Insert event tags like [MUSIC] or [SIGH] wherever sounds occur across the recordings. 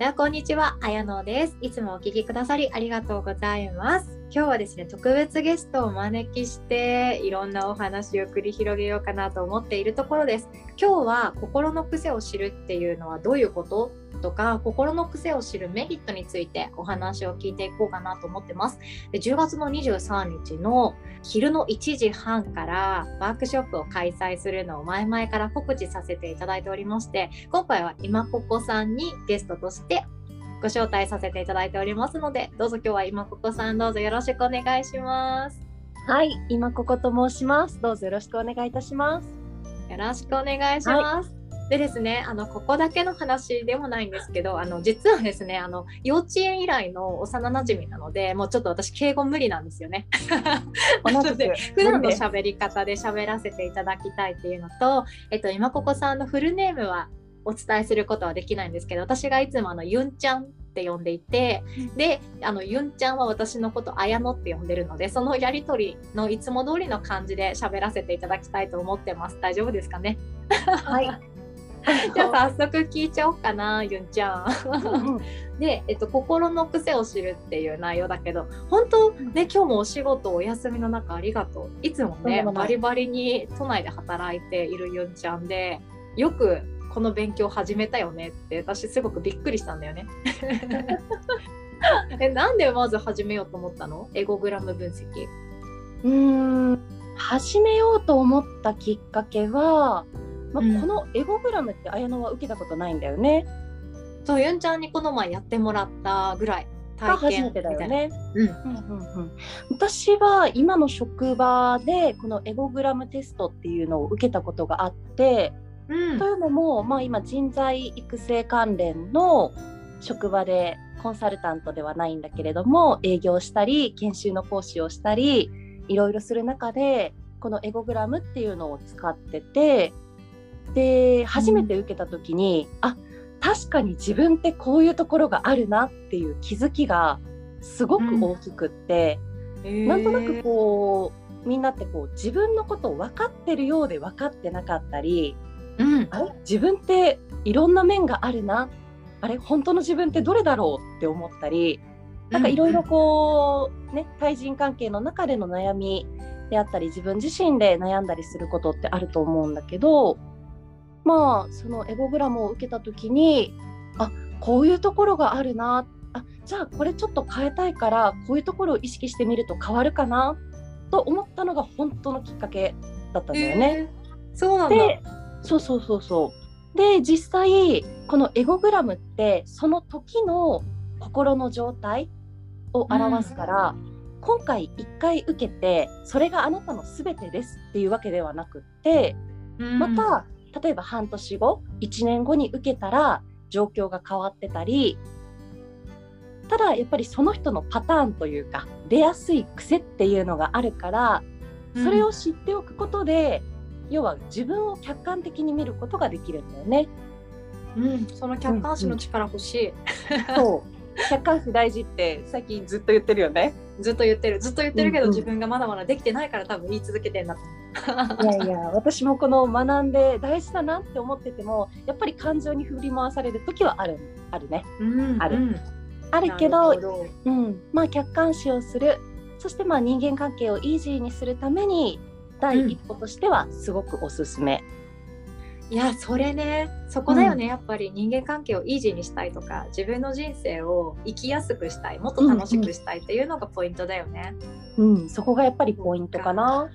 ではこんにちは、あやのです。いつもお聞きくださりありがとうございます。今日はですね、特別ゲストをお招きしていろんなお話を繰り広げようかなと思っているところです。今日は心の癖を知るっていうのはどういうこと？とか心の癖を知るメリットについてお話を聞いていこうかなと思ってます。で10月の23日の昼の1時半からワークショップを開催するのを前々から告知させていただいておりまして今回は今ここさんにゲストとしてご招待させていただいておりますのでどうぞ今日は今ここさんどうぞよろしくお願いします。はい、今ここと申します。どうぞよろしくお願いいたします。よろしくお願いします。はいでですねあのここだけの話でもないんですけどあの実はですねあの幼稚園以来の幼なじみなのでもうちょっと私敬語無理なんですよね。[LAUGHS] [LAUGHS] なので？普段の喋り方で喋らせていただきたいっていうのと、えっと、今ここさんのフルネームはお伝えすることはできないんですけど私がいつもあのユンちゃんって呼んでいて、であのユンちゃんは私のこと綾乃って呼んでるのでそのやり取りのいつも通りの感じで喋らせていただきたいと思ってます。大丈夫ですかね？[LAUGHS] はい [LAUGHS] じゃあ早速聞いちゃおうかなゆんちゃん。[LAUGHS] で、えっと、心の癖を知るっていう内容だけど本当ね今日もお仕事お休みの中ありがとういつもねバリバリに都内で働いているゆんちゃんでよくこの勉強始めたよねって私すごくびっくりしたんだよね。[LAUGHS] えなんでまず始めようと思ったの？エゴグラム分析。うーん始めようと思ったきっかけはまあ、このエゴグラムって綾乃は受けたことないんだよね。そうユンちゃんにこの前やってもらったぐらいが初めてだよね。私は今の職場でこのエゴグラムテストっていうのを受けたことがあって、うん、というのも、まあ、今人材育成関連の職場でコンサルタントではないんだけれども営業したり研修の講師をしたりいろいろする中でこのエゴグラムっていうのを使っててで初めて受けた時に、うん、あ確かに自分ってこういうところがあるなっていう気づきがすごく大きくって、うん、なんとなくこうみんなってこう自分のことを分かってるようで分かってなかったり、うん、あれ？自分っていろんな面があるな？あれ？本当の自分ってどれだろうって思ったりなんかいろいろこうね対人関係の中での悩みであったり自分自身で悩んだりすることってあると思うんだけどまあそのエゴグラムを受けた時にあこういうところがあるなあじゃあこれちょっと変えたいからこういうところを意識してみると変わるかなと思ったのが本当のきっかけだったんだよね。えー、そうなんだ。そうそうそうそう。で実際このエゴグラムってその時の心の状態を表すから、うん、今回1回受けてそれがあなたの全てですっていうわけではなくって、うん、また例えば半年後1年後に受けたら状況が変わってたりただやっぱりその人のパターンというか出やすい癖っていうのがあるからそれを知っておくことで、うん、要は自分を客観的に見ることができるんだよね。うん、その客観視の力欲しい。うんうん、そう客観視大事って最近ずっと言ってるよね。ずっと言ってるずっと言ってるけど、自分がまだまだできてないから多分言い続けてんだと思う。いやいや私もこの学んで大事だなって思っててもやっぱり感情に振り回される時はあるあるね、うん、ある、うん、ある。けどうん、まあ客観視をする。そしてまあ人間関係をイージーにするために第一歩としてはすごくおすすめ。いやそれね。そこだよね、うん、やっぱり。人間関係をイージーにしたいとか自分の人生を生きやすくしたいもっと楽しくしたいっていうのがポイントだよね。うん、うん、そこがやっぱりポイントかな。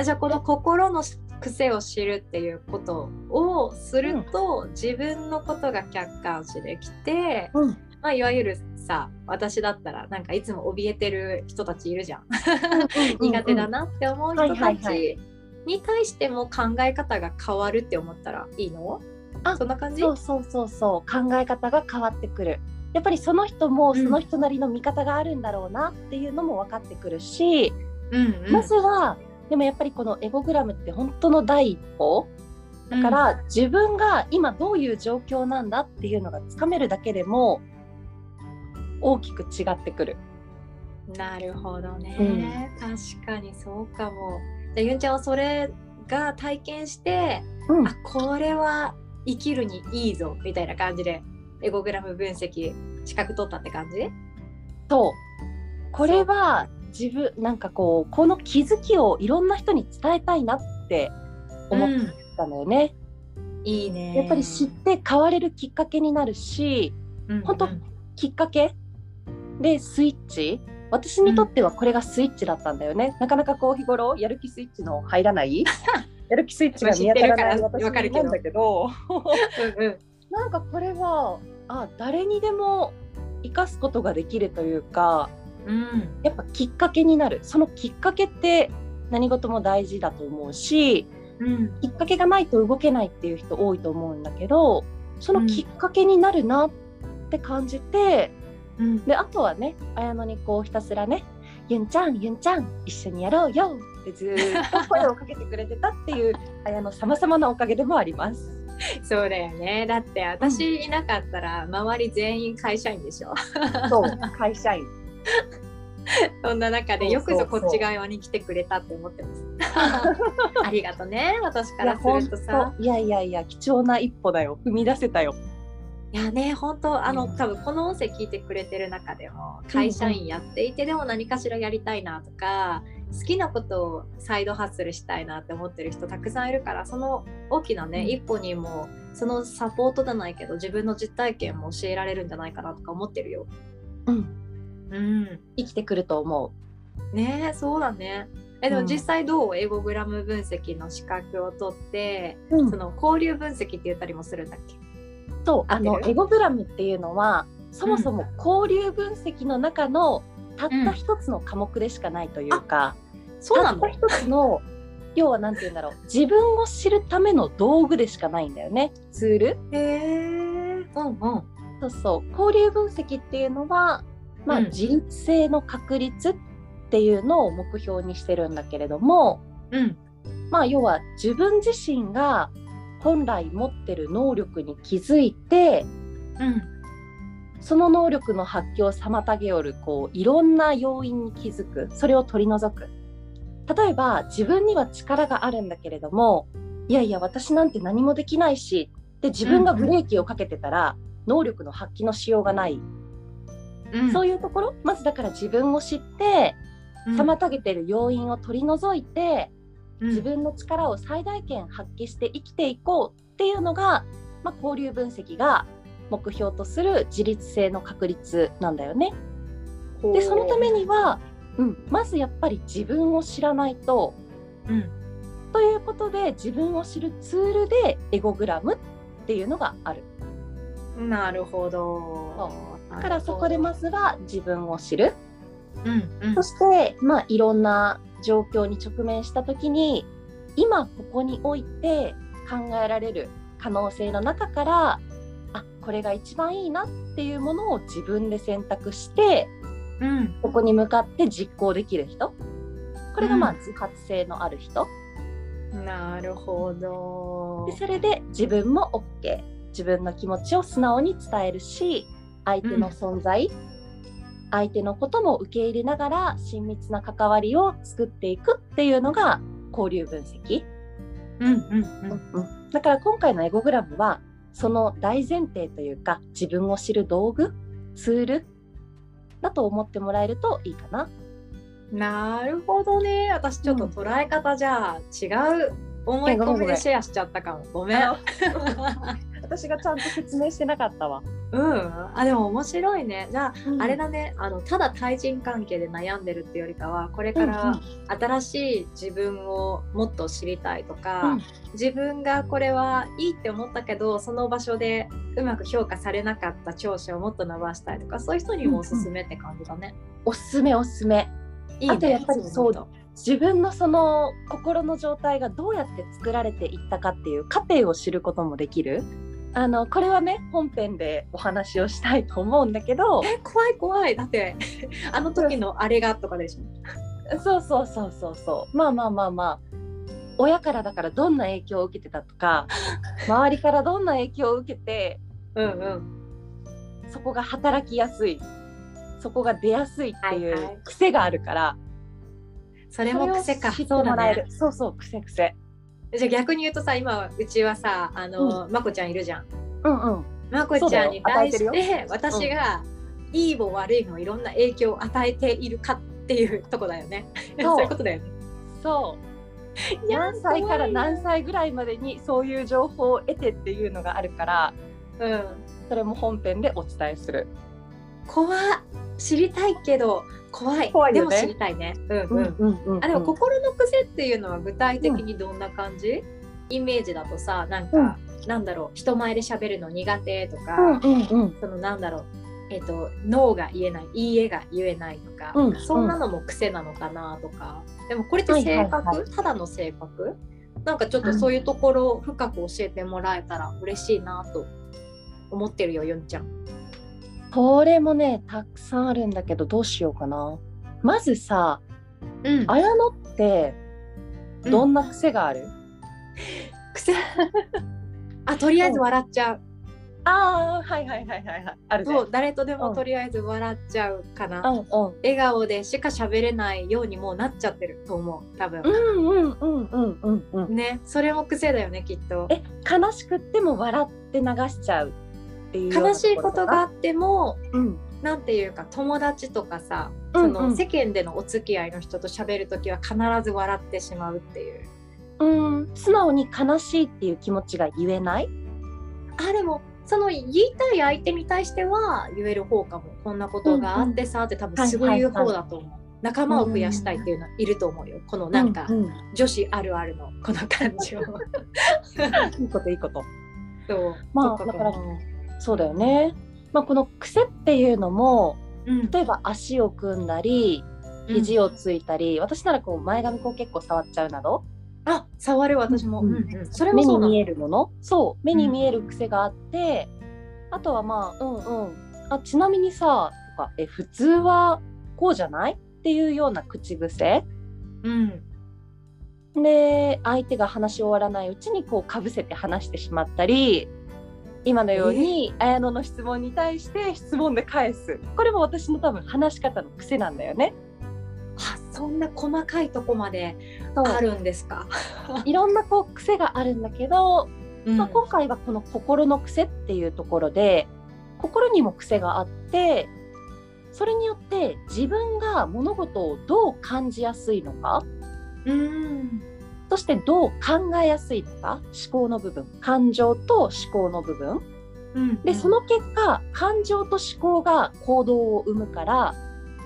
じゃあこの心の癖を知るっていうことをすると、うん、自分のことが客観視できて、うん、まあ、いわゆるさ私だったらなんかいつも怯えてる人たちいるじゃん。苦手だなって思う人たちに対しても考え方が変わるって思ったらいいの？あそんな感じ？そうそうそうそう。考え方が変わってくる。やっぱりその人もその人なりの見方があるんだろうなっていうのも分かってくるし、うんうん、まずはでもやっぱりこのエゴグラムって本当の第一歩？だから、うん、自分が今どういう状況なんだっていうのがつかめるだけでも大きく違ってくる。なるほどね、うん、確かにそうかも。じゃユンちゃんはそれが体験して、うん、あこれは生きるにいいぞみたいな感じでエゴグラム分析資格取ったって感じ？そう。これは自分なんかこうこの気づきをいろんな人に伝えたいなって思ったのよね。うん、いいね。やっぱり知って変われるきっかけになるし、うんうん、本当きっかけでスイッチ？私にとってはこれがスイッチだったんだよね、うん、なかなかこう日頃やる気スイッチの入らない？[LAUGHS] やる気スイッチが見当たらない私なんだけど。うん、なんかこれはあ誰にでも生かすことができるというか、うん、やっぱきっかけになる。そのきっかけって何事も大事だと思うし、うん、きっかけがないと動けないっていう人多いと思うんだけどそのきっかけになるなって感じて、うん、であとはね綾乃にこうひたすらね「ゆんちゃんゆんちゃん一緒にやろうよ」ってずっと声をかけてくれてたっていう [LAUGHS] 綾乃様々なおかげでもあります。そうだよね。だって私いなかったら周り全員会社員でしょ。そう会社員 [LAUGHS] そんな中でよくぞこっち側に来てくれたって思ってます。[LAUGHS] ありがとね私からするとさ。いやいやいや貴重な一歩だよ。踏み出せたよ。いやね本当あの多分この音声聞いてくれてる中でも会社員やっていて、でも何かしらやりたいなとか好きなことをサイドハッスルしたいなって思ってる人たくさんいるからその大きなね、うん、一歩にもそのサポートじゃないけど自分の実体験も教えられるんじゃないかなとか思ってるよ。うん、うん、生きてくると思う。ねそうだね。えでも実際どう、うん、エゴグラム分析の資格を取って、うん、その交流分析って言ったりもするんだっけ？そうあのエゴグラムっていうのはそもそも交流分析の中のたった一つの科目でしかないというか、そうなの？一つの要は何て言うんだろう自分を知るための道具でしかないんだよねツール？へえ。うんうん。そうそう交流分析っていうのは、まあ、うん、自律性の確率っていうのを目標にしてるんだけれども、うん、まあ要は自分自身が本来持ってる能力に気づいて、うん、その能力の発揮を妨げよるこういろんな要因に気づく。それを取り除く。例えば自分には力があるんだけれどもいやいや私なんて何もできないしで自分がブレーキをかけてたら、能力の発揮のしようがない、うん、そういうところ？まずだから自分を知って妨げてる要因を取り除いて、うん、自分の力を最大限発揮して生きていこうっていうのが、まあ、交流分析が目標とする自律性の確率なんだよね。でそのためにはうん、まずやっぱり自分を知らないと。うん、ということで自分を知るツールでエゴグラムっていうのがある。なるほど。だからそこでまずは自分を知る。うんうん、そしてまあいろんな状況に直面した時に今ここにおいて考えられる可能性の中からあこれが一番いいなっていうものを自分で選択してうん、ここに向かって実行できる人。これがまあ自発性のある人、うん、なるほど。でそれで自分も OK 自分の気持ちを素直に伝えるし相手の存在、うん、相手のことも受け入れながら親密な関わりを作っていくっていうのが交流分析、うんうんうんうん、だから今回のエゴグラムはその大前提というか自分を知る道具ツールだと思ってもらえるといいかな。なるほどね。私ちょっと捉え方じゃ違う思い込みでシェアしちゃったかも。ごめん。[LAUGHS] 私がちゃんと説明してなかったわ。うん、あでも面白いね。じゃあ、うん、あれだねあのただ対人関係で悩んでるっていうよりかはこれから新しい自分をもっと知りたいとか、うん、自分がこれはいいって思ったけどその場所でうまく評価されなかった長所をもっと伸ばしたいとかそういう人にもおすすめって感じだね。うん、おすすめおすすめ。いいね、あとやっぱりそう自分のその心の状態がどうやって作られていったかっていう過程を知ることもできる。あのこれはね本編でお話をしたいと思うんだけど。え怖い怖い。だって [LAUGHS] あの時のあれがとかでしょ？そうそうそうそう。そうまあまあまあまあ。親からだからどんな影響を受けてたとか [LAUGHS] 周りからどんな影響を受けてうんうん。そこが働きやすい。そこが出やすいっていう癖があるから、はいはい、それも癖かそそうそう癖癖じゃあ逆に言うとさ今うちはさあの、うん、まこちゃんいるじゃん。うんうん、まこちゃんに対して私がいいも悪いもいろんな影響を与えているかっていうとこだよね。そう。[LAUGHS] いうことだよね。そう。何歳から何歳ぐらいまでにそういう情報を得てっていうのがあるから、うん、それも本編でお伝えする。怖知りたいけど怖い。怖い、ね、でも知りたいね。うんうん。うんあでも心の癖っていうのは具体的にどんな感じ、うん、イメージだとさなんか、うん、なんだろう人前で喋るの苦手とか、うんうんうん、そのなんだろうえーと、ノーが言えないいいえが言えないとか、うん、そんなのも癖なのかなとか、でもこれって性格、はいはいはい、ただの性格？なんかちょっとそういうところを深く教えてもらえたら嬉しいなと思ってるよゆんちゃん。これもねたくさんあるんだけどどうしようかな。まずさ、うん、綾乃ってどんな癖がある、うん、癖？[LAUGHS] あとりあえず笑っちゃう。ああはいはいはいはいある、ね、そう誰とでもとりあえず笑っちゃうかな、うんうん、笑顔でしか喋れないようにもうなっちゃってると思う多分。うんうんうんうんうんうん。ねそれも癖だよねきっと。え悲しくっても笑って流しちゃう？っていう悲しいことがあっても、うん、なんていうか友達とかさ、その世間でのお付き合いの人と喋る時は必ず笑ってしまうっていう。うん。素直に悲しいっていう気持ちが言えない？あでもその言いたい相手に対しては言える方かも。こんなことがあってさって多分すごい言う方だと思う。仲間を増やしたいっていうのはいると思うよ。このなんか、女子あるあるのこの感じを。[LAUGHS] いいこといいこと。そう。まあだからそうだよね。まあこの癖っていうのも、例えば足を組んだり、肘をついたり、私ならこう前髪こう結構触っちゃうなど、あ触る私も、うんうん、それも目に見えるもの？そう目に見える癖があって、うん、あとはまあうんうん。あちなみにさとかえ普通はこうじゃない？っていうような口癖、うん、で相手が話し終わらないうちにこうかぶせて話してしまったり今のように綾乃の質問に対して質問で返す。これも私の多分話し方の癖なんだよね。あそんな細かいとこまであるんですか？[LAUGHS] いろんなこう癖があるんだけど、うん、まあ、今回はこの心の癖っていうところで心にも癖があってそれによって自分が物事をどう感じやすいのか、うん、そしてどう考えやすいのか思考の部分。感情と思考の部分、うん、でその結果感情と思考が行動を生むから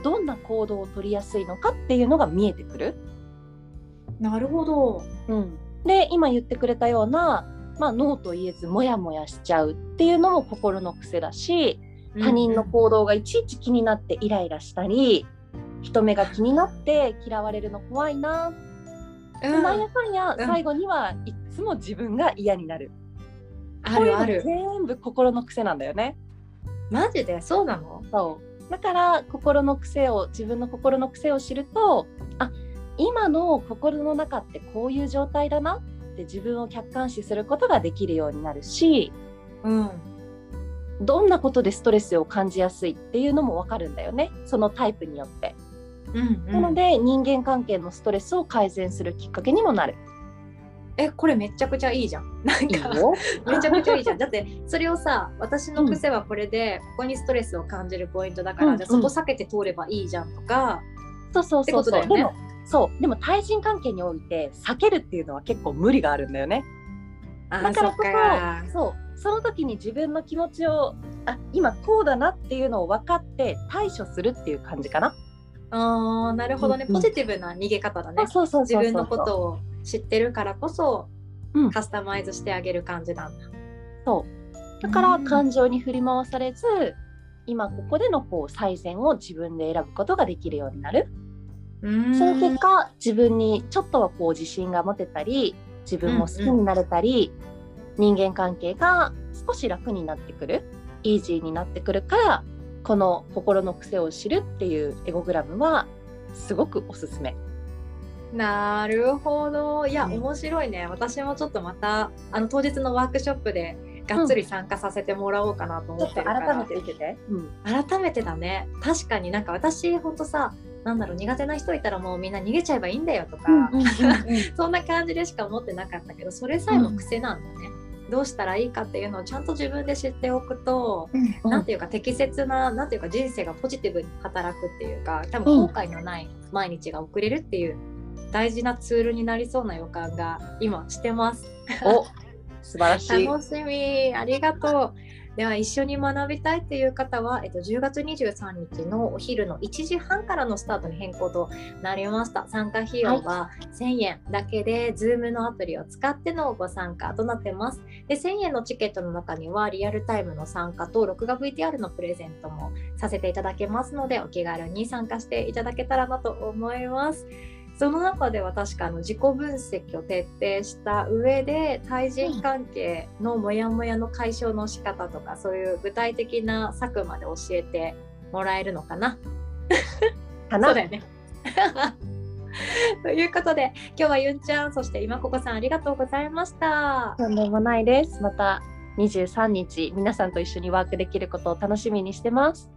どんな行動を取りやすいのかっていうのが見えてくる。なるほど、うん、で今言ってくれたような、まあ、ノーと言えずモヤモヤしちゃうっていうのも心の癖だし他人の行動がいちいち気になってイライラしたり、うん、人目が気になって嫌われるの怖いな、うん、なんやかんや最後にはいつも自分が嫌になる。あるある。全部心の癖なんだよね。マジで？そうなの？そう。だから心の癖を自分の心の癖を知るとあ今の心の中ってこういう状態だなって自分を客観視することができるようになるし、うん、どんなことでストレスを感じやすいっていうのも分かるんだよね。そのタイプによって。うんうん、なので人間関係のストレスを改善するきっかけにもなる。えこれめちゃくちゃいいじゃん。なんか [LAUGHS] めちゃくちゃいいじゃん。だってそれをさ私の癖はこれで、ここにストレスを感じるポイントだから、うん、じゃあそこ避けて通ればいいじゃんとか、そうそうそうそう、ね、でもそうでも対人関係において避けるっていうのは結構無理があるんだよね。だからこそそうその時に自分の気持ちをあ今こうだなっていうのを分かって対処するっていう感じかな。あなるほどね、うんうん、ポジティブな逃げ方だね。そうそう自分のことを知ってるからこそ、うん、カスタマイズしてあげる感じなんだ。そう。だから感情に振り回されず、今ここでのこう最善を自分で選ぶことができるようになる。その結果自分にちょっとはこう自信が持てたり自分も好きになれたり、うんうん、人間関係が少し楽になってくる。イージーになってくるからこの心の癖を知るっていうエゴグラムはすごくおすすめ。なるほど。いや、うん、面白いね。私もちょっとまたあの当日のワークショップでがっつり参加させてもらおうかなと思ってるから、うん、改めて受けて、うん、改めてだね。確かになんか私ほんとさなんだろう苦手な人いたらもうみんな逃げちゃえばいいんだよとか、[LAUGHS] そんな感じでしか思ってなかったけどそれさえも癖なんだね、どうしたらいいかっていうのをちゃんと自分で知っておくと何、うん、ていうか適切な何ていうか人生がポジティブに働くっていうか多分後悔のない毎日が送れるっていう大事なツールになりそうな予感が今してます。お素晴らしい。楽しみありがとう。では一緒に学びたいっていう方は、えっと、10月23日のお昼の1時半からのスタートに変更となりました。参加費用は1000円だけで、Zoom のアプリを使ってのご参加となってます。で1000円のチケットの中にはリアルタイムの参加と録画 VTR のプレゼントもさせていただけますので、お気軽に参加していただけたらなと思います。その中では確かの自己分析を徹底した上で対人関係のモヤモヤの解消の仕方とかそういう具体的な策まで教えてもらえるのかな？[LAUGHS] かな？そうだよね。[LAUGHS] ということで今日はゆんちゃんそして今ここさんありがとうございました。とんでもないです。また23日皆さんと一緒にワークできることを楽しみにしてます。